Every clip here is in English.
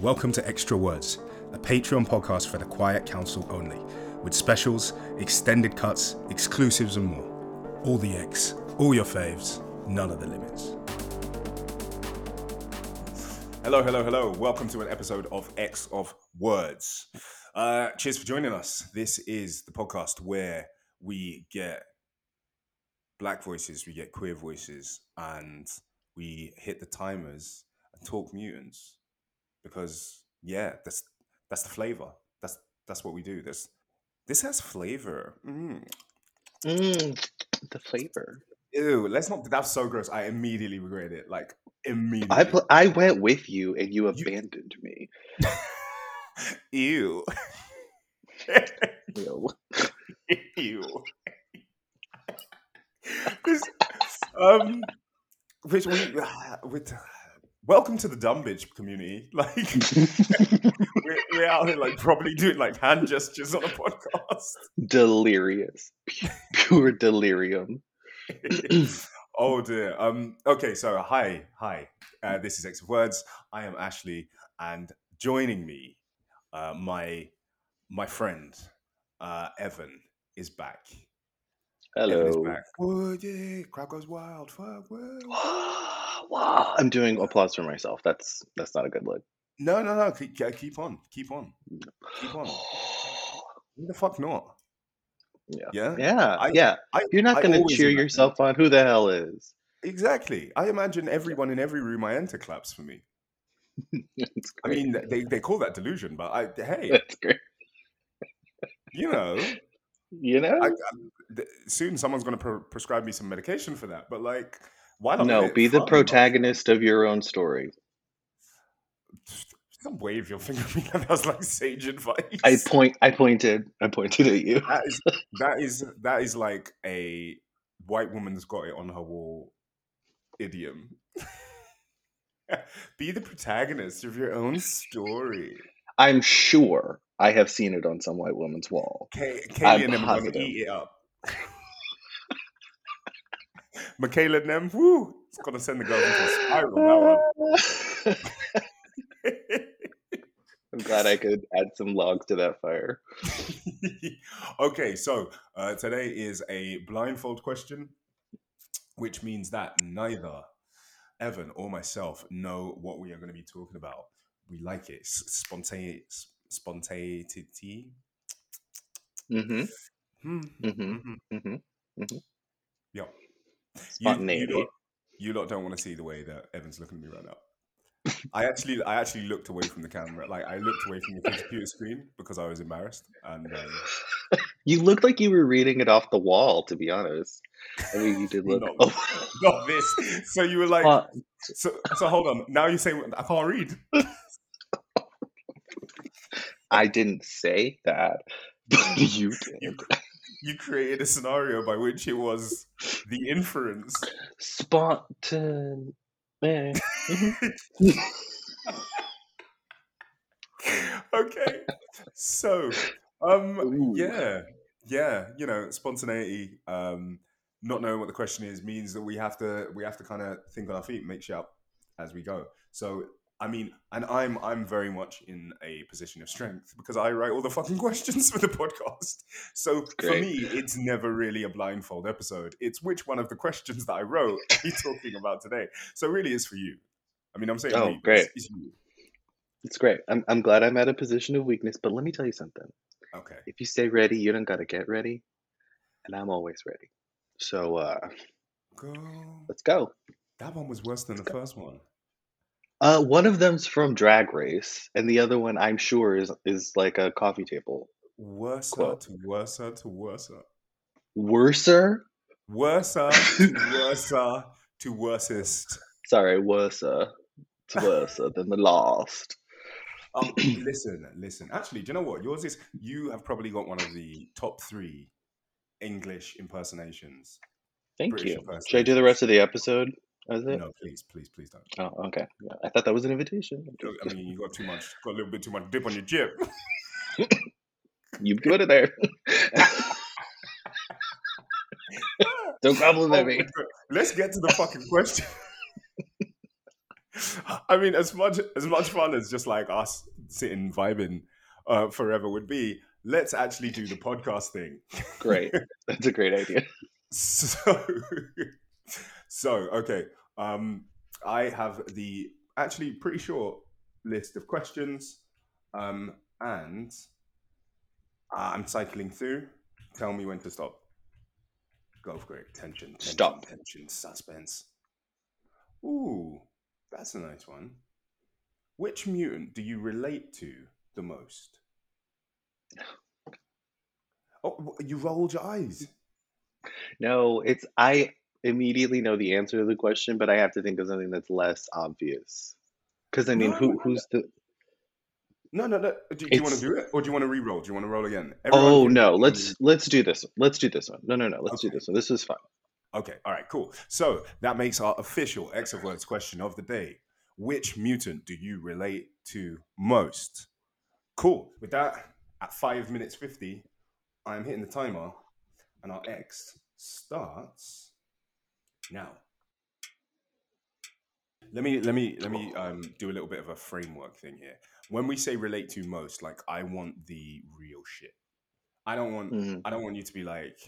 Welcome to Extra Words, a Patreon podcast for the Quiet Council only, with specials, extended cuts, exclusives, and more. All the X, all your faves, none of the limits. Hello, hello, hello. Welcome to an episode of X of Words. Uh, cheers for joining us. This is the podcast where we get black voices, we get queer voices, and we hit the timers and talk mutants because yeah, that's that's the flavor. That's that's what we do. This this has flavor. Mm. Mm, the flavor. Ew, let's not. That's so gross. I immediately regret it. Like immediately. I pl- I went with you and you abandoned me. Ew. Ew. Ew. um, which we with welcome to the dumb bitch community. Like we're, we're out here like probably doing like hand gestures on a podcast. Delirious. Pure delirium. oh dear. Um. Okay. So hi, hi. Uh, this is X of Words. I am Ashley, and joining me, uh, my my friend uh, Evan is back. Evan is Hello. back. Oh yeah, crowd goes wild. Fuck. Wow. wow. I'm doing applause for myself. That's that's not a good look. No, no, no. Keep, keep on. Keep on. Keep on. Who the fuck not? Yeah. Yeah. Yeah. I- yeah. I, You're not gonna cheer imagine- yourself on. Who the hell is? Exactly. I imagine everyone in every room I enter claps for me. I mean, they, they call that delusion, but I hey, that's great. you know, You know? I, I, th- soon someone's going to pre- prescribe me some medication for that. But like, why not? no, be the protagonist of your own story. Don't wave your finger at me. That was like sage advice. I point I pointed. I pointed at you. that is that is that is like a white woman's got it on her wall idiom. Be the protagonist of your own story. I'm sure I have seen it on some white woman's wall. Kay, I'm Kaylee and gonna positive. eat it up. Michaela them, woo, it's gonna send the girls into a spiral. That one. I'm glad I could add some logs to that fire. okay, so uh, today is a blindfold question, which means that neither Evan or myself know what we are going to be talking about. We like it. S- Spontaneous, spontaneity. Mm-hmm. Hmm. Mm-hmm. mhm. Mm-hmm. Yeah. Spontaneity. You, you, lot, you lot don't want to see the way that Evan's looking at me right now. I actually, I actually looked away from the camera. Like I looked away from the computer screen because I was embarrassed. And um, You looked like you were reading it off the wall, to be honest. I mean, you did look. No. Oh, not this. So you were like, uh, so, so hold on. Now you say I can't read. I didn't say that, but you You, did. you created a scenario by which it was the inference. Spontan. eh, mhm. okay. So, um, Ooh. yeah, yeah, you know, spontaneity, um, not knowing what the question is means that we have to we have to kind of think on our feet, make shit up as we go. So, I mean, and I'm I'm very much in a position of strength because I write all the fucking questions for the podcast. So for me, it's never really a blindfold episode. It's which one of the questions that I wrote are you talking about today. So really, it's for you. I mean, I'm saying Oh, but great. It's, it's. It's great. I'm, I'm glad I'm at a position of weakness, but let me tell you something. Okay. If you stay ready, you don't got to get ready. And I'm always ready. So uh, Go. let's go. That one was worse than the first one. Uh, one of them's from Drag Race, and the other one I'm sure is is like a coffee table. Worser Quote. to worser to worser. Worser? Worser to worser to worsest. Sorry, worser. It's worser than the last. Um, listen, listen. Actually, do you know what? Yours is, you have probably got one of the top three English impersonations. Thank British you. Should I do the rest of the episode? Is it? No, please, please, please don't. Oh, okay. Yeah, I thought that was an invitation. I mean, you got too much, got a little bit too much dip on your jib. You put it there. Don't compliment Oh me. Let's get to the fucking question. I mean, as much as much fun as just like us sitting vibing uh, forever would be, let's actually do the podcast thing. Great, that's a great idea. So, so okay. Um, I have the actually pretty short list of questions, um, and I'm cycling through. Tell me when to stop. Go for it. Tension, tension, Stop. tension, suspense. Ooh, that's a nice one. Which mutant do you relate to the most? Oh, you rolled your eyes. No, it's I immediately know the answer to the question, but I have to think of something that's less obvious. Because I mean, No, who who's the? No, no, no. Do, do you want to do it, or do you want to re-roll? Do you want to roll again? Everyone oh no, let's let's do this. one. Let's do this one. No, no, no. Let's do this one. This is fun. Okay. All right. Cool. So that makes our official X of Words question of the day. Which mutant do you relate to most? Cool. With that, at five minutes fifty, I'm hitting the timer, and our X starts now. Let me let me let me um, do a little bit of a framework thing here. When we say relate to most, like I want the real shit. I don't want Mhm. I don't want you to be like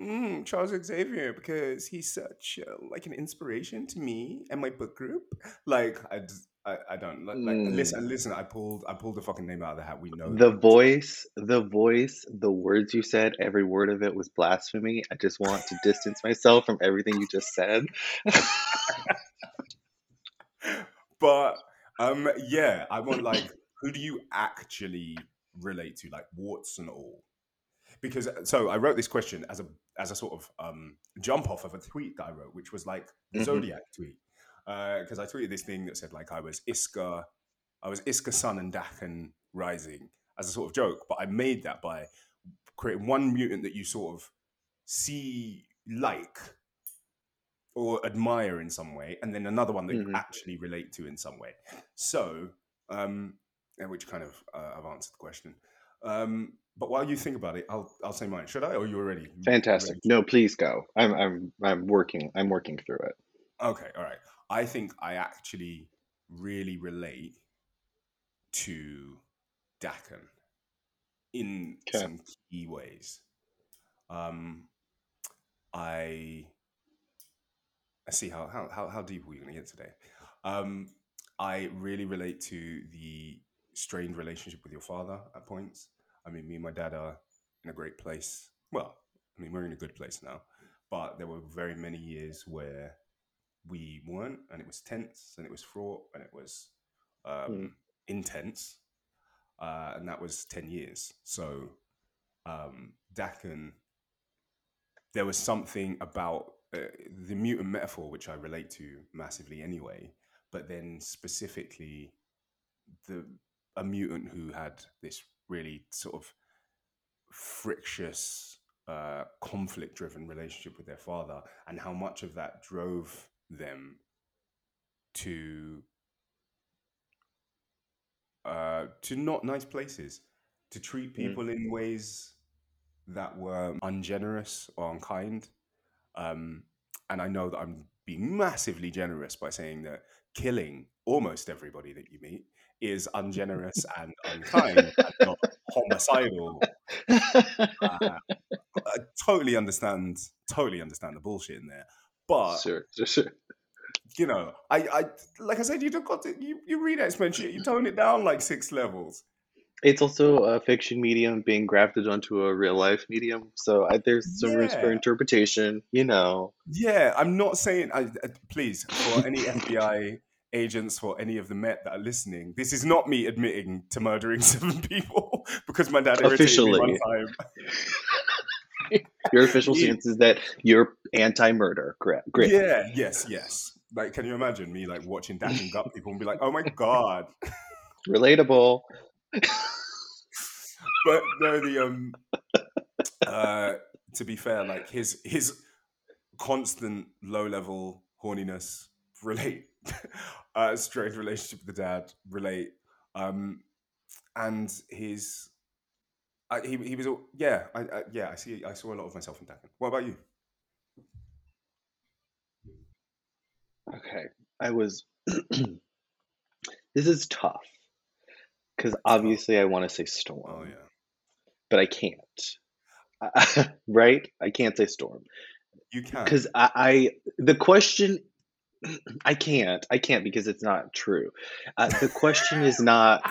mm, Charles Xavier because he's such uh, like an inspiration to me and my book group. Like I just, I, I don't like, like listen Mm. listen. I pulled I pulled the fucking name out of the hat. We know The that. voice, the voice, the words you said, every word of it was blasphemy. I just want to distance myself from everything you just said. but um yeah, I want like who do you actually relate to, like warts and all? Because so I wrote this question as a as a sort of um jump off of a tweet that I wrote, which was like the hmm zodiac tweet. Because I tweeted this thing that said like I was Iska, I was Iska Sun and Daken Rising as a sort of joke, but I made that by creating one mutant that you sort of see like or admire in some way, and then another one that you hmm actually relate to in some way. So, um, which kind of uh, I've answered the question. Um, but while you think about it, I'll I'll say mine. Should I? Or you already Fantastic. ready? No, please go. I'm I'm I'm working. I'm working through it. Okay, all right. I think I actually really relate to Daken in Okay. some key ways. Um, I I see how how how, how deep are we going to get today. Um, I really relate to the strained relationship with your father at points. I mean, me and my dad are in a great place. Well, I mean, we're in a good place now, but there were very many years where we weren't, and it was tense, and it was fraught, and it was Mm. um, intense, uh, and that was ten years. So, um, Daken there was something about uh, the mutant metaphor which I relate to massively anyway, but then specifically the a mutant who had this really sort of frictious, uh, conflict-driven relationship with their father, and how much of that drove them to uh, to not nice places, to treat Mm. people in ways that were ungenerous or unkind. Um, and I know that I'm being massively generous by saying that killing almost everybody that you meet is ungenerous and unkind and not homicidal. Uh, I totally understand, totally understand the bullshit in there. But sure, sure, sure. you know, I, I like I said, you don't got to you, you read X Men shit, you tone it down like six levels. It's also a fiction medium being grafted onto a real life medium, so I, there's some room for interpretation. You know. yeah. I'm not saying. I, I, please, for any FBI agents, for any of the Met that are listening, this is not me admitting to murdering seven people because my dad irritated me one Officially, time. your official stance is that you're anti-murder. Great, great. yeah, yes, yes. Like, can you imagine me like watching Daken Gut people and be like, "Oh my god!" Relatable. But no, the um, uh, to be fair, like his his constant low level horniness relate, uh, strange relationship with the dad relate, um, and his. I, he, he was all- yeah I, I yeah I see I saw a lot of myself in Daken. What about you? Okay. I was this is tough because obviously I want to say storm Oh yeah. but I can't. right? I can't say Storm You can. because I, I the question I can't I can't because it's not true. Uh, the question is not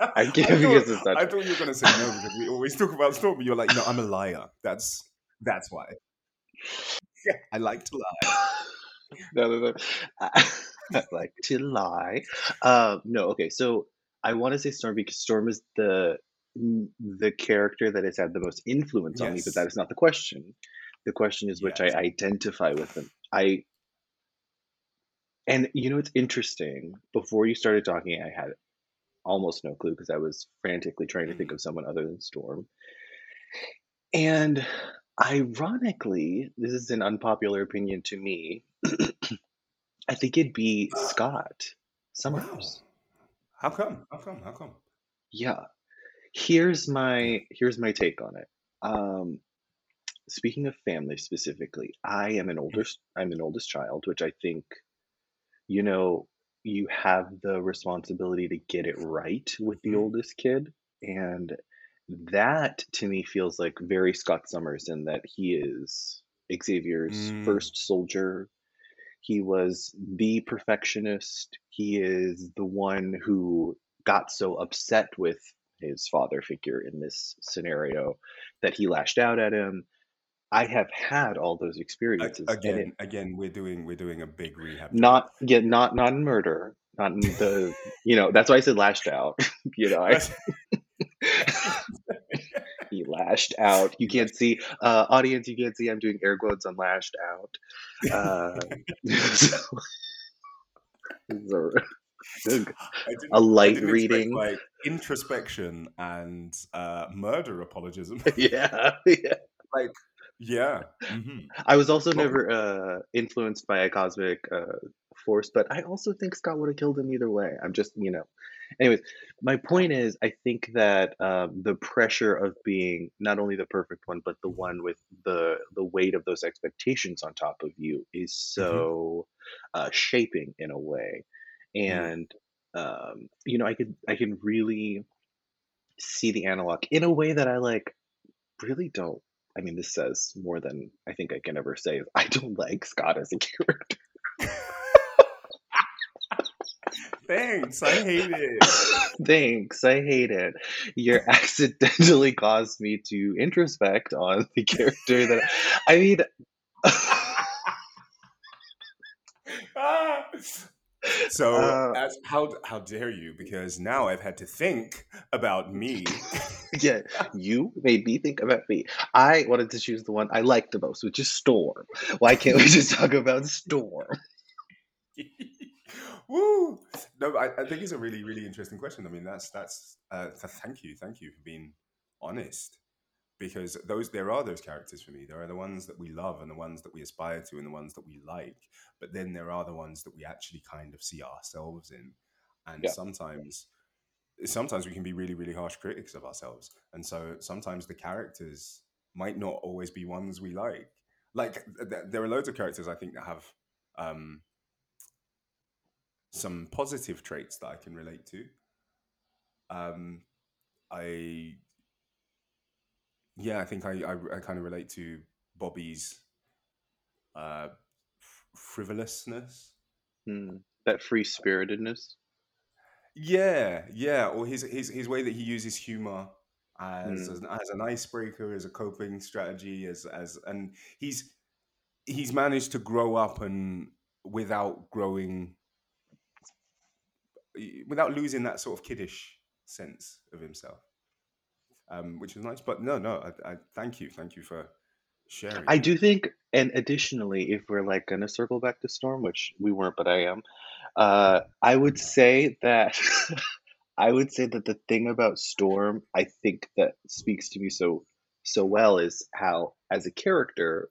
I I can't thought because it's not I true. thought you were gonna say no because we always talk about Storm, but you're like, no, I'm a liar. That's that's why. Yeah, I like to lie. No, no, no. I, I like to lie. Um, no, okay. So I want to say Storm because Storm is the the character that has had the most influence on me, but that is not the question. The question is which I identify with them. I and you know it's interesting. Before you started talking, I had almost no clue because I was frantically trying to think Mm. of someone other than Storm. And ironically, this is an unpopular opinion to me. I think it'd be Scott Wow. Summers. How come? How come? How come? Yeah. Here's my here's my take on it. Um, speaking of family specifically, I am an older I'm an oldest child, which I think, you know, you have the responsibility to get it right with the Mhm. oldest kid. And that to me feels like very Scott Summers in that he is Xavier's Mm. first soldier. He was the perfectionist. He is the one who got so upset with his father figure in this scenario that he lashed out at him. I have had all those experiences, and it Again, again, we're doing we're doing a big rehab not yeah, not not in murder, not in the you know that's why I said lashed out. you know, I he lashed out. You can't see uh audience, you can't see I'm doing air quotes on lashed out. Uh so, a light reading. like introspection and uh, murder apologism. yeah, yeah. like, yeah. hmm I was also never uh, influenced by a cosmic uh, force, but I also think Scott would have killed him either way. I'm just, you know. Anyways, my point is, I think that um, the pressure of being not only the perfect one, but the one with the the weight of those expectations on top of you is hmm so uh, shaping in a way, mm. and um, you know, I could I can really see the analog in a way that I like really don't. I mean, this says more than I think I can ever say. I don't like Scott as a character. Thanks. I hate it. Thanks, I hate it. You're accidentally caused me to introspect on the character that I mean. Ah. So, uh, as, how how dare you? Because now I've had to think about me. yeah, you made me think about me. I wanted to choose the one I like the most, which is Storm. Why can't we just talk about Storm? Woo! No, I, I think it's a really, really interesting question. I mean, that's that's. Uh, th- thank you, thank you for being honest, because those there are those characters for me. There are the ones that we love and the ones that we aspire to and the ones that we like. But then there are the ones that we actually kind of see ourselves in, and Yeah, sometimes sometimes we can be really, really harsh critics of ourselves, and so sometimes the characters might not always be ones we like. Like th- th- there are loads of characters I think that have. Um, some positive traits that I can relate to. Um, I yeah, I think I I, I kind of relate to Bobby's uh, frivolousness. mm, that free spiritedness. Yeah, yeah, or his his his way that he uses humor as Mm, as, an- as an icebreaker, as a coping strategy, as as and he's he's managed to grow up and without growing without losing that sort of kiddish sense of himself. Um, which is nice. But no, no, I, I thank you, thank you for sharing I do think, and additionally, if we're like gonna circle back to Storm, which we weren't, but I am, uh, I would say that I would say that the thing about Storm, I think that speaks to me so so well is how, as a character,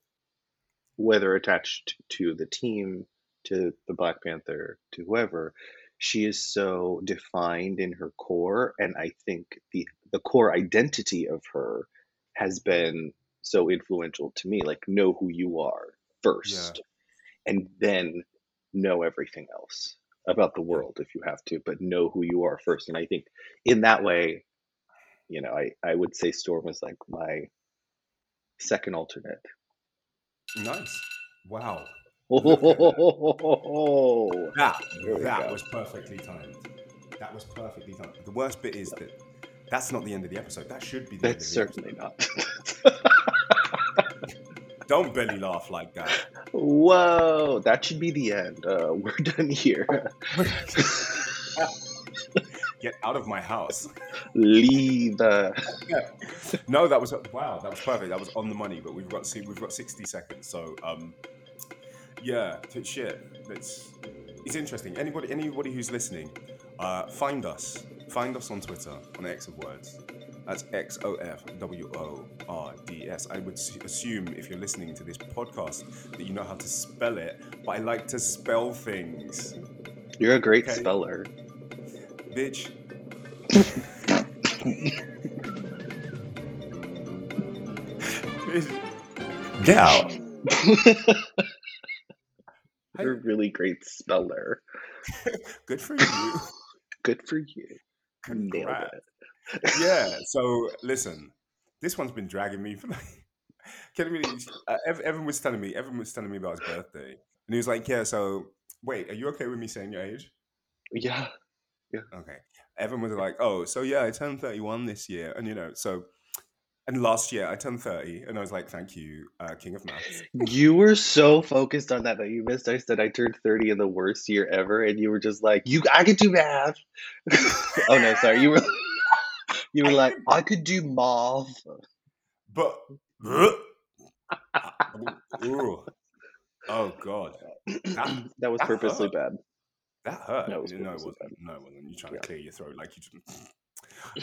whether attached to the team, to the Black Panther, to whoever, she is so defined in her core, and I think the the core identity of her has been so influential to me. Like, know who you are Yeah, first, and then know everything else about the world if you have to, but know who you are first. And I think in that way, you know, I, I would say Storm is like my second alternate. Nice. Wow. Oh, That that was perfectly timed. That was perfectly timed. The worst bit is that that's not the end of the episode. That should be the that's end of the certainly not. Don't belly laugh like that. Whoa, that should be the end. Uh, we're done here. Get out of my house. Leave. Uh, No, that was wow. That was perfect. That was on the money. But we've got see, we've got sixty seconds. So um, yeah, t- shit. It's it's interesting. Anybody anybody who's listening, uh, find us. Find us on Twitter on X of Words. That's X O F W O R D S. I would assume if you're listening to this podcast that you know how to spell it, but I like to spell things, you're a great Okay. speller. bitch. Get out. you're a really great speller. Good for you. Good for you. Nailed it. yeah. So listen, this one's been dragging me for like. Can really, uh, Evan was telling me. Evan was telling me about his birthday, and he was like, "Yeah, so wait, are you okay with me saying your age?" Yeah. Yeah. Okay. Evan was like, "Oh, so yeah, I turned thirty-one this year, and you know, so." And last year I turned 30, and I was like, thank you, uh, King of Maths. You were so focused on that that you missed. I said I turned 30 in the worst year ever, and you were just like, "You, I could do math." oh no, sorry. You were, you were like, "I could do math." But, oh God, that, That was purposely bad. that hurt. No, it was no, it wasn't. No, it wasn't. You're trying Yeah. to clear your throat like you just.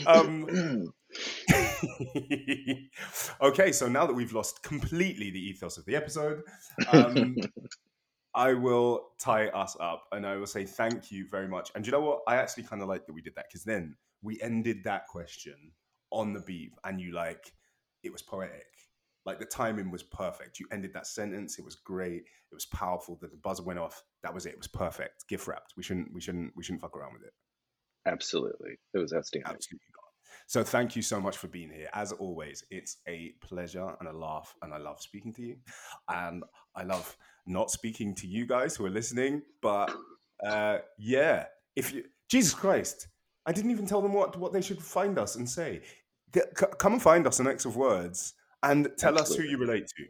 Um, okay, so now that we've lost completely the ethos of the episode, um, I will tie us up and I will say thank you very much. And you know what? I actually kind of like that we did that because then we ended that question on the beat and you like, it was poetic. Like the timing was perfect. You ended that sentence. It was great. It was powerful. The buzzer went off. That was it. It was perfect. Gift wrapped. We shouldn't. We shouldn't. We shouldn't fuck around with it. Absolutely, it was outstanding. Absolutely. So thank you so much for being here. As always, it's a pleasure and a laugh, and I love speaking to you. And I love not speaking to you guys who are listening. But uh, yeah, if you Jesus Christ, I didn't even tell them what what they should find us and say. C- Come and find us on X of Words and tell us who you relate to.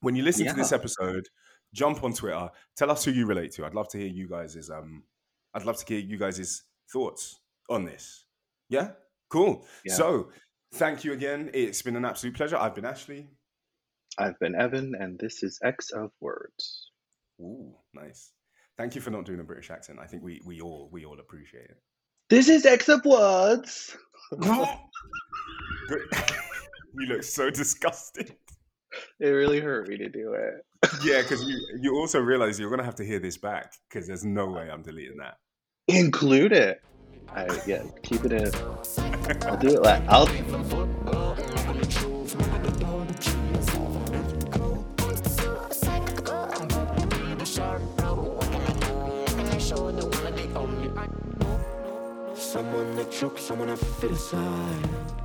When you listen to this episode, jump on Twitter. Tell us who you relate to. I'd love to hear you guys' um. I'd love to hear you guys' thoughts on this. Yeah, cool. Yeah. So, thank you again. It's been an absolute pleasure. I've been Ashley. I've been Evan, and this is X of Words. Ooh, nice. Thank you for not doing a British accent. I think we we all we all appreciate it. This is X of Words. You look so disgusted. It really hurt me to do it. Yeah, because you you also realize you're gonna have to hear this back because there's no way I'm deleting that. Include it. I yeah, keep it in. I'll do it. Like, I'll Someone that chokes, someone I fit aside.